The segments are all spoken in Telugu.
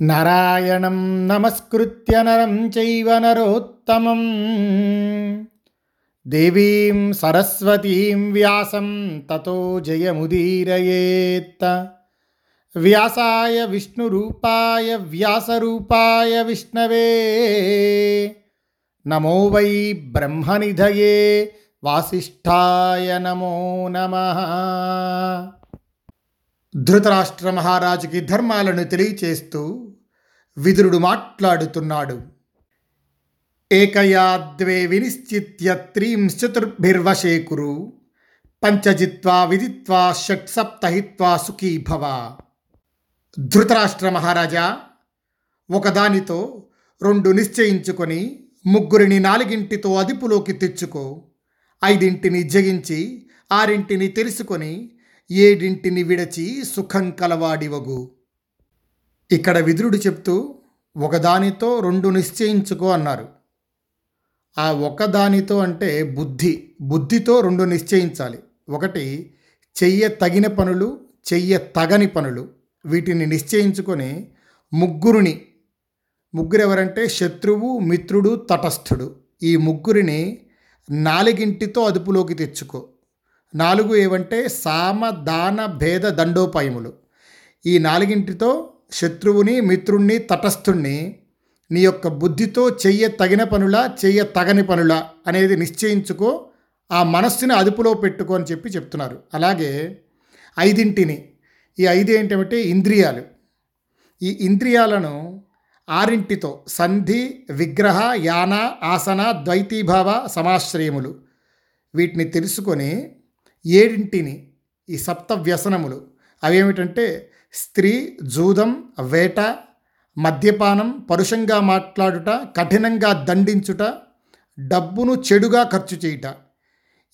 నారాయణం నమస్కృత్య నరం చైవ నరోత్తమం. దేవీం సరస్వతీం వ్యాసం తతో జయముదీరయేత్త. వ్యాసాయ విష్ణురూపాయ వ్యాసరూపాయ విష్ణవే. నమో వై బ్రహ్మనిధయే వాసిష్ఠాయ నమో నమ. ధృతరాష్ట్ర మహారాజుకి ధర్మాలను తెలియచేస్తూ విదురుడు మాట్లాడుతున్నాడు. ఏకయా ద్వే వినిశ్చిత్య త్రీంశ్చతుర్భిర్వశే కురు పంచజిత్వా విదిత్వా షట్ సప్తహిత్వా సుఖీ భవ. ధృతరాష్ట్ర మహారాజా ఒకదానితో రెండు నిశ్చయించుకొని ముగ్గురిని నాలుగింటితో అదుపులోకి తెచ్చుకో. ఐదింటిని జగించి ఆరింటిని తెలుసుకొని ఏడింటిని విడచి సుఖం కలవాడివగు. ఇక్కడ విదురుడు చెప్తూ ఒకదానితో రెండు నిశ్చయించుకో అన్నారు. ఆ ఒకదానితో అంటే బుద్ధి బుద్ధితో రెండు నిశ్చయించాలి. ఒకటి చెయ్య తగిన పనులు చెయ్య తగని పనులు. వీటిని నిశ్చయించుకొని ముగ్గురిని ముగ్గురు ఎవరంటే శత్రువు మిత్రుడు తటస్థుడు. ఈ ముగ్గురిని నాలుగింటితో అదుపులోకి తెచ్చుకో. నాలుగు ఏవంటే సామ దాన భేద దండోపాయములు. ఈ నాలుగింటితో శత్రువుని మిత్రుణ్ణి తటస్థుణ్ణి నీ యొక్క బుద్ధితో చెయ్య తగిన పనుల చెయ్య తగని పనుల అనేది నిశ్చయించుకో ఆ మనస్సుని అదుపులో పెట్టుకో అని చెప్పి చెప్తున్నారు. అలాగే ఐదింటిని ఈ ఐదు ఏంటంటే ఇంద్రియాలు. ఈ ఇంద్రియాలను ఆరింటితో సంధి విగ్రహ యాన ఆసన ద్వైతీభావ సమాశ్రయములు. వీటిని తెలుసుకొని ఏడింటిని ఈ సప్త వ్యసనములు అవేమిటంటే స్త్రీ జూదం వేట మద్యపానం పరుషంగా మాట్లాడుట కఠినంగా దండించుట డబ్బును చెడుగా ఖర్చు చేయుట.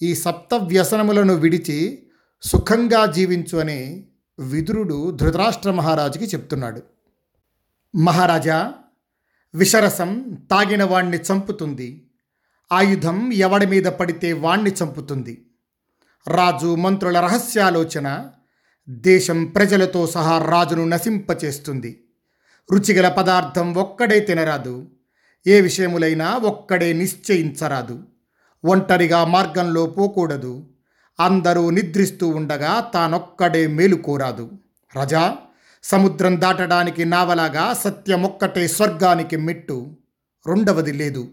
ఈ సప్త వ్యసనములను విడిచి సుఖంగా జీవించు అని విదురుడు ధృతరాష్ట్ర మహారాజుకి చెప్తున్నాడు. మహారాజా విషరసం తాగిన వాణ్ణి చంపుతుంది. ఆయుధం ఎవడి మీద పడితే వాణ్ణి చంపుతుంది. రాజు మంత్రుల రహస్యాలోచన దేశం ప్రజలతో సహా రాజును నశింపచేస్తుంది. రుచిగల పదార్థం ఒక్కడే తినరాదు. ఏ విషయములైనా ఒక్కడే నిశ్చయించరాదు. ఒంటరిగా మార్గంలో పోకూడదు. అందరూ నిద్రిస్తూ ఉండగా తానొక్కడే మేలుకోరాదు రజా సముద్రం దాటడానికి నావలాగా సత్యమొక్కటే స్వర్గానికి మెట్టు. రెండవది లేదు.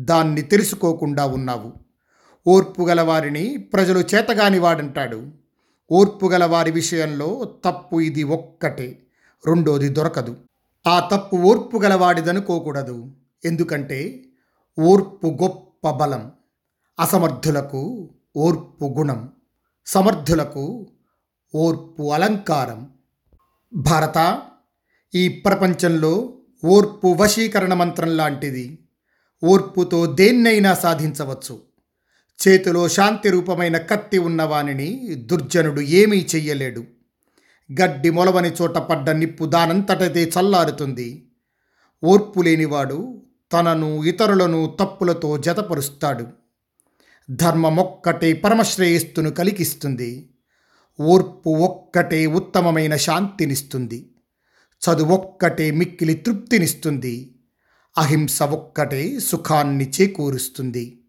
దాన్ని తెలుసుకోకుండా ఉన్నావు. ఓర్పు గలవారిని ప్రజలు చేతగాని వాడంటాడు ఓర్పు గలవారి విషయంలో తప్పు ఇది ఒక్కటే రెండోది దొరకదు. ఆ తప్పు ఓర్పు గలవాడిదనుకోకూడదు ఎందుకంటే ఓర్పు గొప్ప బలం అసమర్థులకు ఓర్పు గుణం సమర్థులకు ఓర్పు అలంకారం. భారత ఈ ప్రపంచంలో ఓర్పు వశీకరణ మంత్రం లాంటిది. ఓర్పుతో దేన్నైనా సాధించవచ్చు. చేతిలో శాంతి రూపమైన కత్తి ఉన్నవానిని దుర్జనుడు ఏమీ చెయ్యలేడు. గడ్డి మొలవని చోట పడ్డ నిప్పు దానంతటదే చల్లారుతుంది. ఓర్పు లేనివాడు తనను ఇతరులను తప్పులతో జతపరుస్తాడు. ధర్మమొక్కటే పరమశ్రేయస్సును కలిగిస్తుంది. ఓర్పు ఒక్కటే ఉత్తమమైన శాంతినిస్తుంది. చదువొక్కటే మిక్కిలి తృప్తినిస్తుంది. అహింస ఒక్కటే సుఖాన్ని చేకూరుస్తుంది.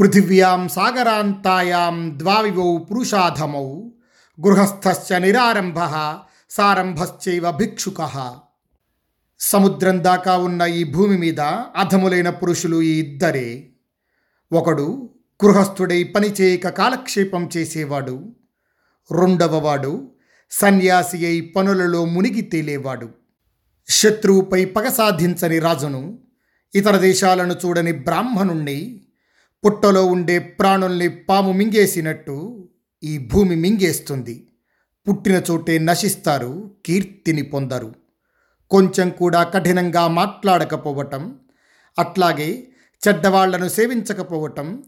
పృథివ్యాం సాగరాంతాయాం ద్వావివౌ పురుషాధమౌ. గృహస్థశ్చ నిరారంభ సారంభశ్చైవ భిక్షుక. సముద్రం దాకా ఉన్న ఈ భూమి మీద అధములైన పురుషులు ఈ ఇద్దరే. ఒకడు గృహస్థుడై పనిచేయక కాలక్షేపం చేసేవాడు. రెండవవాడు సన్యాసి అయి పనులలో మునిగి తేలేవాడు. శత్రువుపై పగ సాధించని రాజును ఇతర దేశాలను చూడని బ్రాహ్మణుణ్ణి పుట్టలో ఉండే ప్రాణుల్ని పాము మింగేసినట్టు ఈ భూమి మింగేస్తుంది. పుట్టిన చోటే నశిస్తారు కీర్తిని పొందరు. కొంచెం కూడా కఠినంగా మాట్లాడకపోవటం అట్లాగే చెడ్డవాళ్ళను సేవించకపోవటం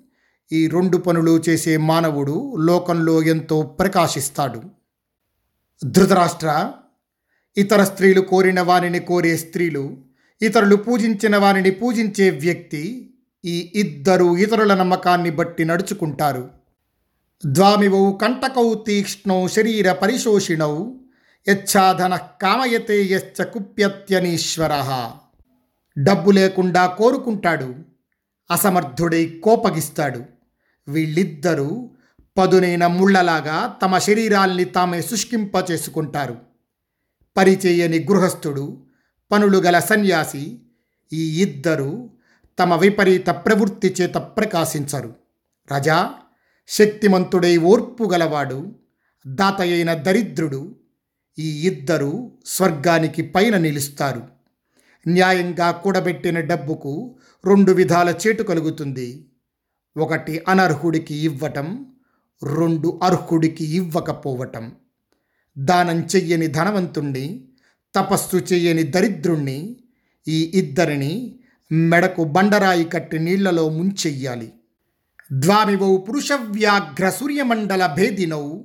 ఈ రెండు పనులు చేసే మానవుడు లోకంలో ఎంతో ప్రకాశిస్తాడు. ధృతరాష్ట్ర ఇతర స్త్రీలు కోరిన వారిని కోరే స్త్రీలు ఇతరులు పూజించిన వారిని పూజించే వ్యక్తి ఈ ఇద్దరు ఇతరుల నమ్మకాన్ని బట్టి నడుచుకుంటారు. ద్వామివౌ కంటకౌ తీక్ష్ణౌ శరీర పరిశోషిణౌ యచ్ఛాధన కామయతే యశ్చ కుప్యత్యనీశ్వర. డబ్బు లేకుండా కోరుకుంటాడు. అసమర్థుడై కోపగిస్తాడు. వీళ్ళిద్దరూ పదునైన ముళ్ళలాగా తమ శరీరాల్ని తామే శుష్కింప చేసుకుంటారు. పరిచేయని గృహస్థుడు పనులు గల సన్యాసి ఈ ఇద్దరు తమ విపరీత ప్రవృత్తి చేత ప్రకాశించరు. రజా శక్తిమంతుడై ఓర్పు గలవాడు దాతయైన దరిద్రుడు ఈ ఇద్దరు స్వర్గానికి పైన నిలుస్తారు. న్యాయంగా కూడబెట్టిన డబ్బుకు రెండు విధాల చేటు కలుగుతుంది. ఒకటి అనర్హుడికి ఇవ్వటం రెండు అర్హుడికి ఇవ్వకపోవటం. దానం చెయ్యని ధనవంతుణ్ణి తపస్సు చెయ్యని దరిద్రుణ్ణి ఈ ఇద్దరిని మెడకు బండరాయి కట్టి నీళ్ళలో ముంచెయ్యాలి. ద్వామివౌ పురుషవ్యాఘ్ర సూర్యమండల భేదినౌ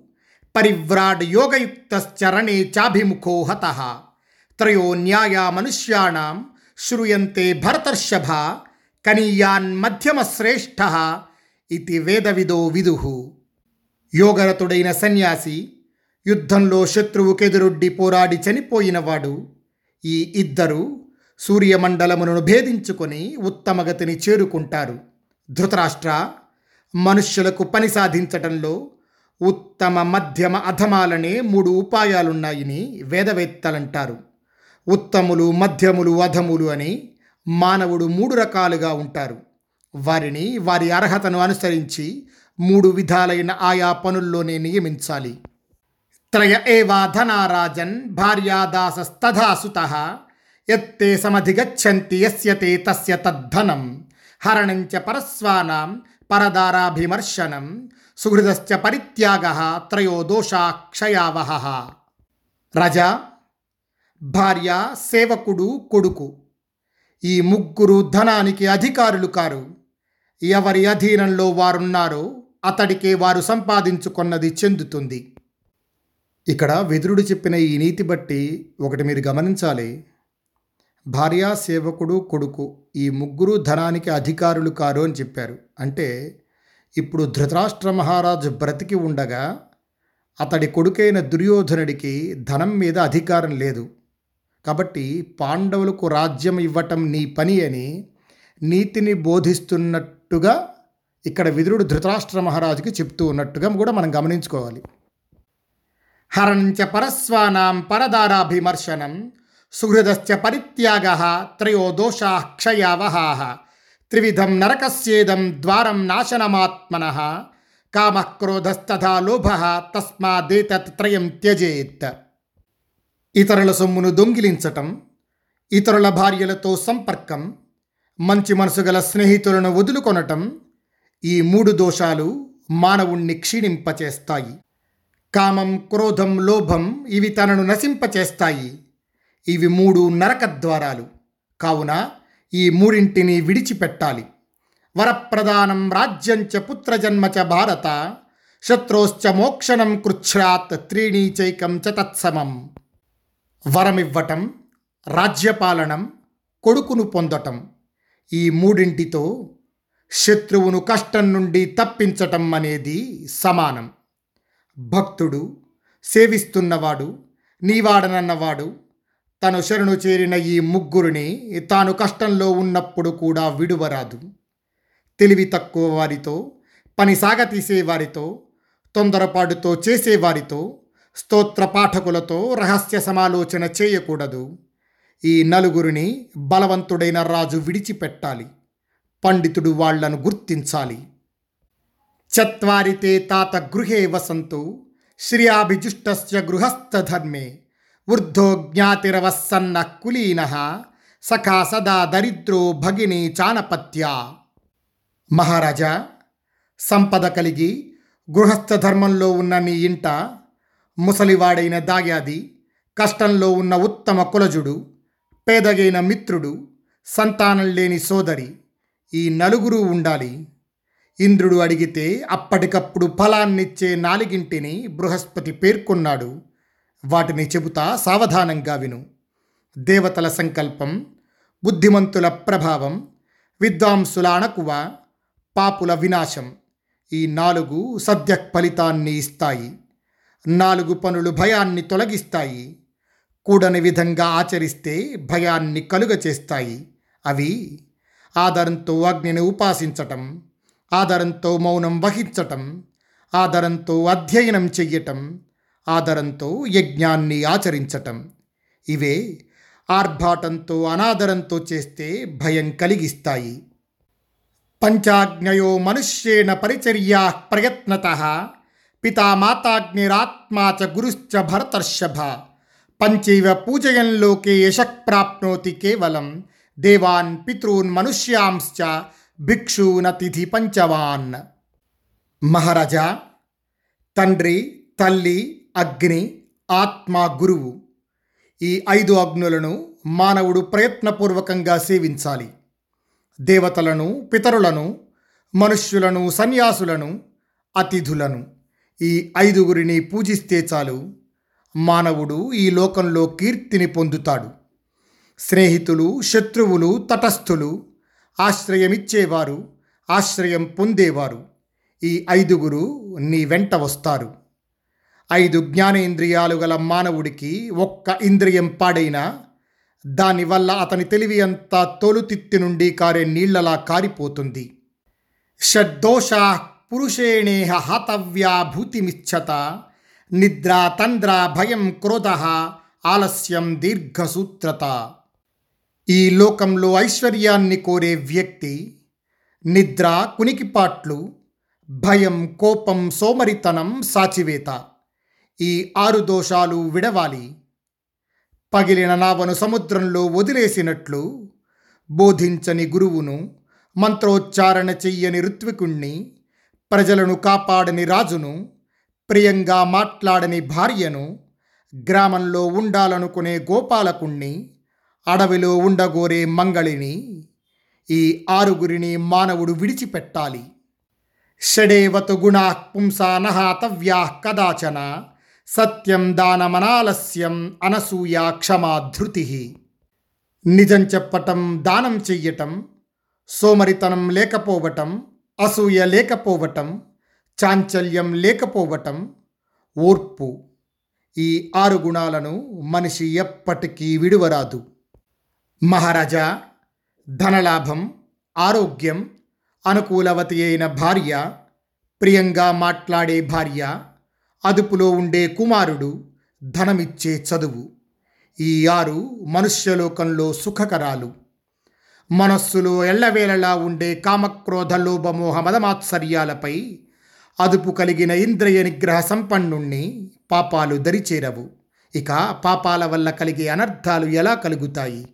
పరివ్రాడ్ యోగయుక్తరణే చాభిముఖో హత. త్రయో న్యాయా మనుష్యాణం శ్రూయంతే భరతర్షభ కనీయాన్ మధ్యమశ్రేష్ఠ ఇది వేదవిదో విదుహు యోగరతుడైన సన్యాసి యుద్ధంలో శత్రువుకెదురొడ్డి పోరాడి చనిపోయినవాడు. ఈ ఇద్దరు సూర్యమండలమును భేదించుకొని ఉత్తమగతిని చేరుకుంటారు. ధృతరాష్ట్ర మనుష్యులకు పని సాధించటంలో ఉత్తమ మధ్యమ అధమాలనే మూడు ఉపాయాలున్నాయని వేదవేత్తలంటారు. ఉత్తములు మధ్యములు అధములు అని మానవుడు మూడు రకాలుగా ఉంటారు. వారిని వారి అర్హతను అనుసరించి మూడు విధాలైన ఆయా పనుల్లోనే నియమించాలి. త్రయ ఏవా ధనారాజన్ భార్యాదాసస్తథా సుత ఎత్తే సమధిగచ్చంతి యస్యతే తస్య తద్ధనం. హరణంచ పరస్వానాం పరదారాభిమర్శనం. సుహృదశ్చ పరిత్యాగ త్రయో దోషాక్షయావహ. రజ భార్య సేవకుడు కొడుకు. ఈ ముగ్గురు ధనానికి అధికారులు కారు. ఎవరి అధీనంలో వారున్నారో అతడికే వారు సంపాదించుకున్నది చెందుతుంది. ఇక్కడ విదురుడు చెప్పిన ఈ నీతి బట్టి ఒకటి మీరు గమనించాలి. భార్యా సేవకుడు కొడుకు ఈ ముగ్గురు ధనానికి అధికారులు కారు అని చెప్పారు. అంటే ఇప్పుడు ధృతరాష్ట్ర మహారాజు బ్రతికి ఉండగా అతడి కొడుకైన దుర్యోధనుడికి ధనం మీద అధికారం లేదు. కాబట్టి పాండవులకు రాజ్యం ఇవ్వటం నీ పని అని నీతిని బోధిస్తున్నట్టుగా ఇక్కడ విదురుడు ధృతరాష్ట్ర మహారాజుకి చెప్తూ ఉన్నట్టుగా కూడా మనం గమనించుకోవాలి. హరణంచ పరస్వానాం పరదారాభిమర్శనం సుహృదశ్చ పరిత్యాగ త్రయో దోషా క్షయావహాహ త్రివిధం నరకస్యేదం ద్వారం నాశనమాత్మన కామక్రోధస్తథా లోభ తస్మాదేతత్ త్రయం త్యజేత్ ఇతరుల సొమ్మును దొంగిలించటం ఇతరుల భార్యలతో సంపర్కం మంచి మనసు గల స్నేహితులను వదులుకొనటం ఈ మూడు దోషాలు మానవుణ్ణి క్షీణింపచేస్తాయి। కామం క్రోధం లోభం ఇవి తనను నశింపచేస్తాయి। ఇవి మూడు నరక ద్వారాలు. కావున ఈ మూడింటిని విడిచిపెట్టాలి. వరప్రదానం రాజ్యంచ పుత్రజన్మచ భారత శత్రోశ్చ మోక్షణం కృచ్ఛ్రాత్ త్రీణీ చైకం చ తత్సమం. వరమివ్వటం రాజ్యపాలనం కొడుకును పొందటం ఈ మూడింటితో శత్రువును కష్టం నుండి తప్పించటం అనేది సమానం. భక్తుడు సేవిస్తున్నవాడు నీవాడనన్నవాడు తను శరణు చేరిన ఈ ముగ్గురిని తాను కష్టంలో ఉన్నప్పుడు కూడా విడువరాదు. తెలివి తక్కువ వారితో పని సాగతీసే వారితో తొందరపాటుతో చేసేవారితో స్తోత్ర పాఠకులతో రహస్య సమాలోచన చేయకూడదు. ఈ నలుగురిని బలవంతుడైన రాజు విడిచిపెట్టాలి. పండితుడు వాళ్ళను గుర్తించాలి. చత్వారితే తాత గృహే వసంతు శ్రియాభిజుష్టస్య గృహస్థధర్మే జ్ఞాతిరవస్సన్న కులీన సఖా సదా దరిద్రో భగిని చానపత్య మహారాజా సంపద కలిగి గృహస్థ ధర్మంలో ఉన్న నీ ఇంట ముసలివాడైన దాయాది కష్టంలో ఉన్న ఉత్తమ కులజుడు పేదగైన మిత్రుడు సంతానం లేని సోదరి ఈ నలుగురు ఉండాలి. ఇంద్రుడు అడిగితే అప్పటికప్పుడు ఫలాన్నిచ్చే నాలుగింటిని బృహస్పతి పేర్కొన్నాడు. వాటిని చెబుతా సావధానంగా విను. దేవతల సంకల్పం బుద్ధిమంతుల ప్రభావం విద్వాంసుల అణకువ పాపుల వినాశం ఈ నాలుగు సద్య ఫలితాన్ని ఇస్తాయి. నాలుగు పనులు భయాన్ని తొలగిస్తాయి. కూడని విధంగా ఆచరిస్తే భయాన్ని కలుగచేస్తాయి అవి ఆధారంతో అగ్నిని ఉపాసించటం ఆధారంతో మౌనం వహించటం ఆధారంతో అధ్యయనం చెయ్యటం ఆదరంతో యజ్ఞాన్ని ఆచరించటం. ఇవే ఆర్భాటంతో అనాదరంతో చేస్తే భయం కలిగిస్తాయి. పంచాజ్ఞయో మనుష్యేణ పరిచర్యా ప్రయత్నత పితామాతాగ్నిరాత్మా చ గురుశ్చ భరతర్షభ. పంచైవ పూజయన్ లోకే యశః ప్రాప్నోతి కేవలం దేవాన్ పితృన్ మనుష్యాంశ్చ భిక్షూనతిథి పంచవాన్. మహారాజా తండ్రి తల్లి అగ్ని ఆత్మ గురువు. ఈ ఐదు అగ్నులను మానవుడు ప్రయత్నపూర్వకంగా సేవించాలి. దేవతలను పితరులను మనుష్యులను సన్యాసులను అతిథులను. ఈ ఐదుగురిని పూజిస్తే చాలు. మానవుడు ఈ లోకంలో కీర్తిని పొందుతాడు. స్నేహితులు శత్రువులు తటస్థులు ఆశ్రయమిచ్చేవారు ఆశ్రయం పొందేవారు. ఈ ఐదుగురు నీ వెంట వస్తారు. ఐదు జ్ఞానేంద్రియాలు గల మానవుడికి ఒక్క ఇంద్రియం పాడైనా దానివల్ల అతని తెలివి అంతా తొలుతిత్తి నుండి కారే నీళ్ళలా కారిపోతుంది. షడ్దోష పురుషేణేహ హతవ్యా భూతిమిచ్చత నిద్ర తంద్ర భయం క్రోధ ఆలస్యం దీర్ఘసూత్రత. ఈ లోకంలో ఐశ్వర్యాన్ని కోరే వ్యక్తి నిద్ర కునికిపాట్లు భయం కోపం సోమరితనం సాచివేత. ఈ ఆరు దోషాలు విడవాలి. పగిలిన నావను సముద్రంలో వదిలేసినట్లు బోధించని గురువును మంత్రోచ్చారణ చెయ్యని ఋత్వికుణ్ణి ప్రజలను కాపాడని రాజును ప్రియంగా మాట్లాడని భార్యను గ్రామంలో ఉండాలనుకునే గోపాలకుణ్ణి అడవిలో ఉండగోరే మంగళిని ఈ ఆరుగురిని మానవుడు విడిచిపెట్టాలి. షడేవతు గుణా పుంసా నహాతవ్యా కదాచన సత్యం దానమనాలస్యం అనసూయ క్షమా ధృతి నిజం చెప్పటం దానం చెయ్యటం సోమరితనం లేకపోవటం అసూయ లేకపోవటం చాంచల్యం లేకపోవటం ఓర్పు ఈ ఆరు గుణాలను మనిషి ఎప్పటికీ విడువరాదు. మహారాజా ధనలాభం ఆరోగ్యం అనుకూలవతి అయిన భార్య ప్రియంగా మాట్లాడే భార్య అదుపులో ఉండే కుమారుడు ధనమిచ్చే చదువు. ఈ ఆరు మనుష్యలోకంలో సుఖకరాలు. మనస్సులో ఎల్లవేళలా ఉండే కామక్రోధ లోభమోహ మదమాత్సర్యాలపై అదుపు కలిగిన ఇంద్రియ నిగ్రహ సంపన్నుణ్ణి పాపాలు దరిచేరవు. ఇక పాపాల వల్ల కలిగే అనర్థాలు ఎలా కలుగుతాయి?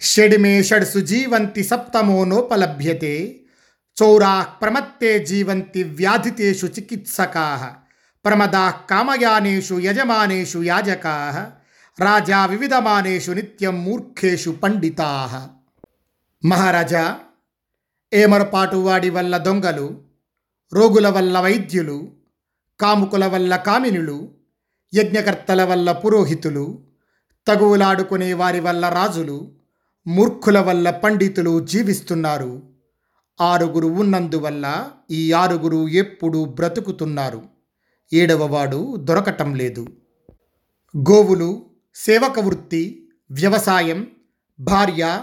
షడిమే షడ్సు జీవంతి సప్తమో నోపలభ్యతే. చౌరా ప్రమత్తే జీవంతి వ్యాధితేషు చికిత్సకా. ప్రమదా కామయానేషు యజమానేషు యాజకా రాజా వివిధమానేషు నిత్యం మూర్ఖేషు పండితా. మహారాజా ఏమరపాటు వాడి వల్ల దొంగలు రోగుల వల్ల వైద్యులు కాముకుల వల్ల కామినులు యజ్ఞకర్తల వల్ల పురోహితులు తగువులాడుకునే వారి వల్ల రాజులు మూర్ఖుల వల్ల పండితులు జీవిస్తున్నారు. ఆరుగురు ఉన్నందువల్ల ఈ ఆరుగురు ఎప్పుడూ బ్రతుకుతున్నారు. ఏడవవాడు దొరకటం లేదు. గోవులు సేవక వృత్తి వ్యవసాయం భార్య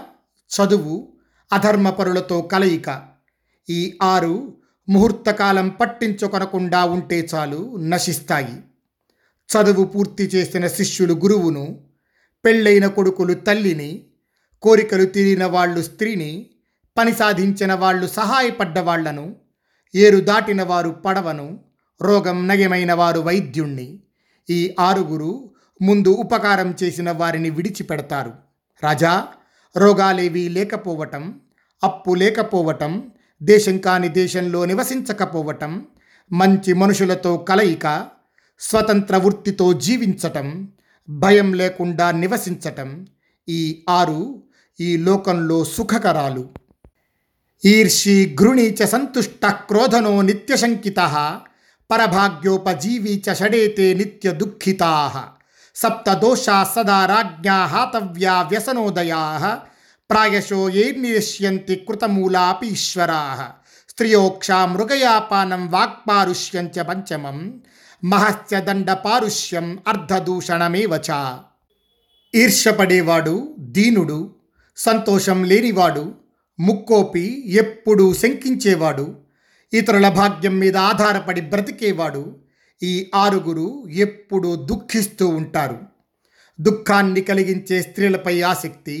చదువు అధర్మపరులతో కలయిక. ఈ ఆరు ముహూర్తకాలం పట్టించుకొనకుండా ఉంటే చాలు నశిస్తాయి. చదువు పూర్తి చేసిన శిష్యులు గురువును పెళ్ళైన కొడుకులు తల్లిని కోరికలు తీరిన వాళ్ళు స్త్రీని పని సాధించిన వాళ్ళు సహాయపడ్డ వాళ్ళను ఏరు దాటిన వారు పడవను రోగం నయమైన వారు వైద్యుణ్ణి. ఈ ఆరుగురు ముందు ఉపకారం చేసిన వారిని విడిచిపెడతారు. రాజా రోగాలేవి లేకపోవటం అప్పు లేకపోవటం దేశం కాని దేశంలో నివసించకపోవటం మంచి మనుషులతో కలయిక స్వతంత్ర వృత్తితో జీవించటం భయం లేకుండా నివసించటం ఈ ఆరు ఈ లోకంలో సుఖకరాలు. ఈర్షి గృణి చ సంతుష్ట క్రోధనో నిత్యశంకిత పరభాగ్యోపజీవీ చ నిత్య దుఃఖితా సప్తదోషా సదా రాజ్ఞా హాతవ్యా వ్యసనోదయా. ప్రాయశో ఏర్నిశ్యంతి కృతమూలాపి ఈశ్వరా స్త్రియోక్షా మృగయాపానం వాక్పారుష్యం చ పంచమం. మహస్య దండ పారుష్యం అర్ధదూషణమేవచ ఈర్షపడేవాడు దీనుడు సంతోషం లేనివాడు ముక్కోపి ఎప్పుడూ శంకించేవాడు ఇతరుల భాగ్యం మీద ఆధారపడి బ్రతికేవాడు ఈ ఆరుగురు ఎప్పుడూ దుఃఖిస్తూ ఉంటారు. దుఃఖాన్ని కలిగించే స్త్రీలపై ఆసక్తి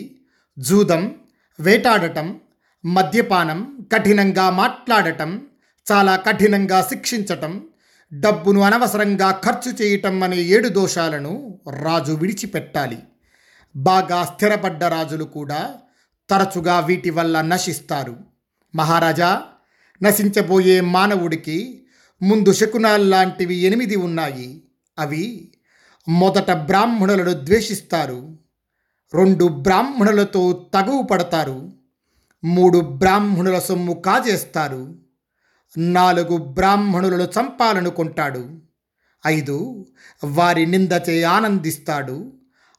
జూదం వేటాడటం మద్యపానం కఠినంగా మాట్లాడటం చాలా కఠినంగా శిక్షించటం డబ్బును అనవసరంగా ఖర్చు చేయటం అనే ఏడు దోషాలను రాజు విడిచిపెట్టాలి. బాగా స్థిరపడ్డ రాజులు కూడా తరచుగా వీటి వల్ల నశిస్తారు. మహారాజా నశించబోయే మానవుడికి ముందు శకునాల్లాంటివి ఎనిమిది ఉన్నాయి. అవి మొదట బ్రాహ్మణులను ద్వేషిస్తారు. రెండు బ్రాహ్మణులతో తగువు పడతారు. మూడు బ్రాహ్మణుల సొమ్ము కాజేస్తారు. నాలుగు బ్రాహ్మణులను చంపాలనుకుంటాడు ఐదు వారి నిందచే ఆనందిస్తాడు.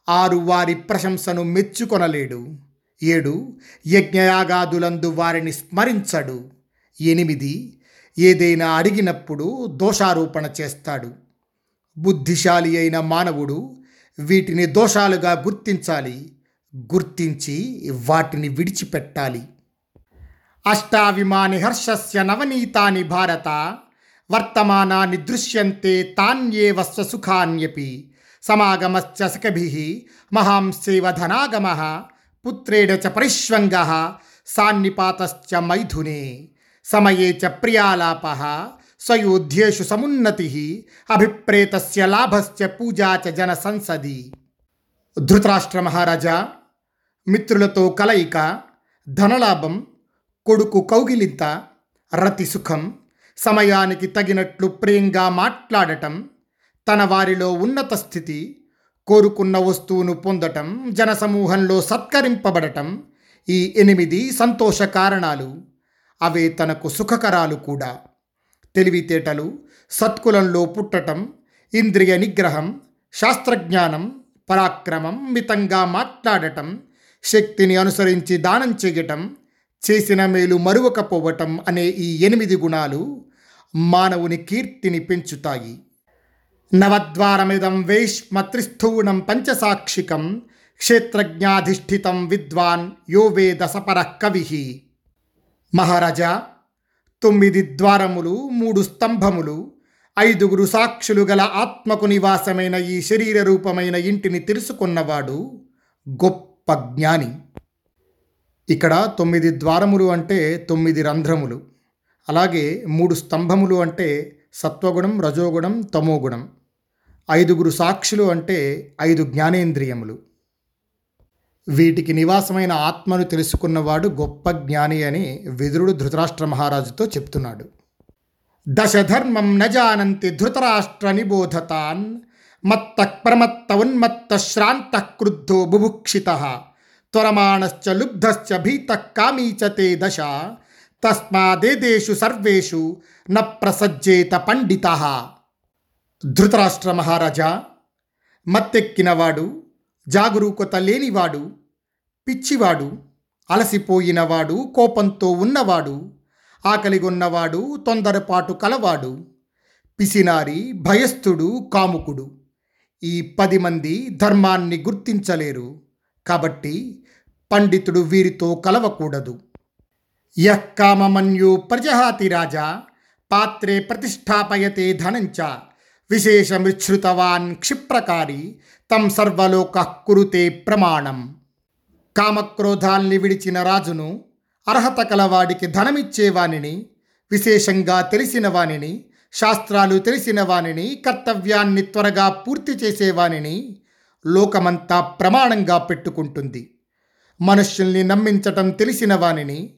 ఆరు వారి ప్రశంసను మెచ్చుకొనలేడు. ఏడు యజ్ఞయాగాదులందు వారిని స్మరించడు. ఎనిమిది. ఏదైనా అడిగినప్పుడు దోషారోపణ చేస్తాడు. బుద్ధిశాలి అయిన మానవుడు వీటిని దోషాలుగా గుర్తించాలి. గుర్తించి వాటిని విడిచిపెట్టాలి. అష్టావిమాని హర్షస్య నవనీతాని భారత వర్తమానాన్ని దృశ్యంతే తాన్యేవ స్వసుఖాన్యపి సమాగమశ్చ సఖభి మహాంసేవ ధనాగమ పుత్రేణ చ పరిష్వంగ సాన్నిపాతశ్చ మైథునే సమయే చ ప్రియాలాప స్వయోధ్యేషు సమున్నతి అభిప్రేతస్య లాభస్య పూజా చ జన సంసది ధృతరాష్ట్ర మహారాజా మిత్రులతో కలయిక ధనలాభం కొడుకు కౌగిలింత రతి సుఖం సమయానికి తగినట్లు ప్రియంగా మాట్లాడటం తన వారిలో ఉన్నత స్థితి కోరుకున్న వస్తువును పొందటం జనసమూహంలో సత్కరింపబడటం ఈ ఎనిమిది సంతోష కారణాలు. అవే తనకు సుఖకరాలు కూడా. తెలివితేటలు సత్కులంలో పుట్టటం ఇంద్రియ నిగ్రహం శాస్త్రజ్ఞానం పరాక్రమం మితంగా మాట్లాడటం శక్తిని అనుసరించి దానం చేయటం చేసిన మేలు మరువకపోవటం అనే ఈ ఎనిమిది గుణాలు మానవుని కీర్తిని పెంచుతాయి. నవద్వారమిదం వేష్మత్రిస్థూణం పంచసాక్షికం క్షేత్రజ్ఞాధిష్ఠితం విద్వాన్ యో వేద సపర కవి. మహారాజా తొమ్మిది ద్వారములు మూడు స్తంభములు ఐదుగురు సాక్షులు గల ఆత్మకు నివాసమైన ఈ శరీర రూపమైన ఇంటిని తెలుసుకున్నవాడు గొప్ప జ్ఞాని. ఇక్కడ తొమ్మిది ద్వారములు అంటే తొమ్మిది రంధ్రములు. అలాగే మూడు స్తంభములు అంటే సత్వగుణం రజోగుణం తమోగుణం. ఐదుగురు సాక్షులు అంటే ఐదు జ్ఞానేంద్రియములు. వీటికి నివాసమైన ఆత్మను తెలుసుకున్నవాడు గొప్ప జ్ఞాని అని విదురుడు ధృతరాష్ట్ర మహారాజుతో చెప్తున్నాడు. దశధర్మం నజానంతి ధృతరాష్ట్ర నిబోధతాన్ మత్త ప్రమత్త ఉన్మత్త శ్రాంత క్రుద్ధో బుభుక్షిత త్వరమాణశ్చ లుబ్ధశ్చ భీత కామీ తే దశ తస్మాదేదేషు సర్వేషు న ప్రసజ్జేత పండిత. ధృతరాష్ట్ర మహారాజా మత్తెక్కినవాడు జాగరూకత లేనివాడు పిచ్చివాడు అలసిపోయినవాడు కోపంతో ఉన్నవాడు ఆకలిగొన్నవాడు తొందరపాటు కలవాడు పిసినారి భయస్థుడు కాముకుడు. ఈ పది మంది ధర్మాన్ని గుర్తించలేరు. కాబట్టి పండితుడు వీరితో కలవకూడదు. యః కామమన్యు ప్రజహాతి రాజా పాత్రే ప్రతిష్టాపయతే ధనంచ. విశేషమిశ్రుతవాన్ క్షిప్రకారి తం సర్వలోక కురుతే ప్రమాణం కామక్రోధాల్ని విడిచిన రాజును అర్హత కలవాడికి ధనమిచ్చేవానిని విశేషంగా తెలిసిన వానిని శాస్త్రాలు తెలిసిన వానిని కర్తవ్యాన్ని త్వరగా పూర్తి చేసేవానిని లోకమంతా ప్రమాణంగా పెట్టుకుంటుంది మనుష్యుల్ని నమ్మించటం తెలిసిన వానిని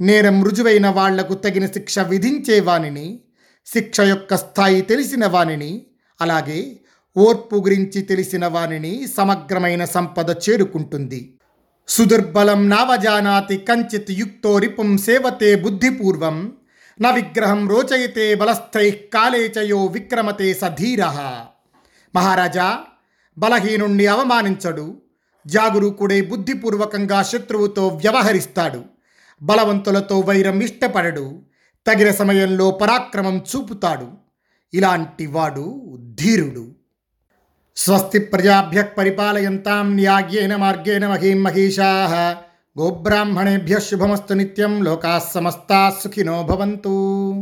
నేరం రుజువైన వాళ్ళకు తగిన శిక్ష విధించేవానిని శిక్ష యొక్క స్థాయి తెలిసిన వానిని అలాగే ఓర్పు గురించి తెలిసిన వానిని సమగ్రమైన సంపద చేరుకుంటుంది. సుదుర్బలం నావజానాతి కంచిత్ యుక్తో రిపుం సేవతే బుద్ధిపూర్వం న విగ్రహం రోచయితే బలస్థై కాలేచయో విక్రమతే సధీర. మహారాజా బలహీనుణ్ణి అవమానించడు జాగరూకుడే బుద్ధిపూర్వకంగా శత్రువుతో వ్యవహరిస్తాడు బలవంతులతో వైరం ఇష్టపడడు తగిన సమయంలో పరాక్రమం చూపుతాడు. ఇలాంటి వాడు ధీరుడు. స్వస్తి ప్రజాభ్య పరిపాలయంతాం న్యాగ్యేన మార్గేణ మహీం మహిషా. గోబ్రాహ్మణేభ్య శుభమస్తు నిత్యం లోకా సమస్తా సుఖినో భవంతు.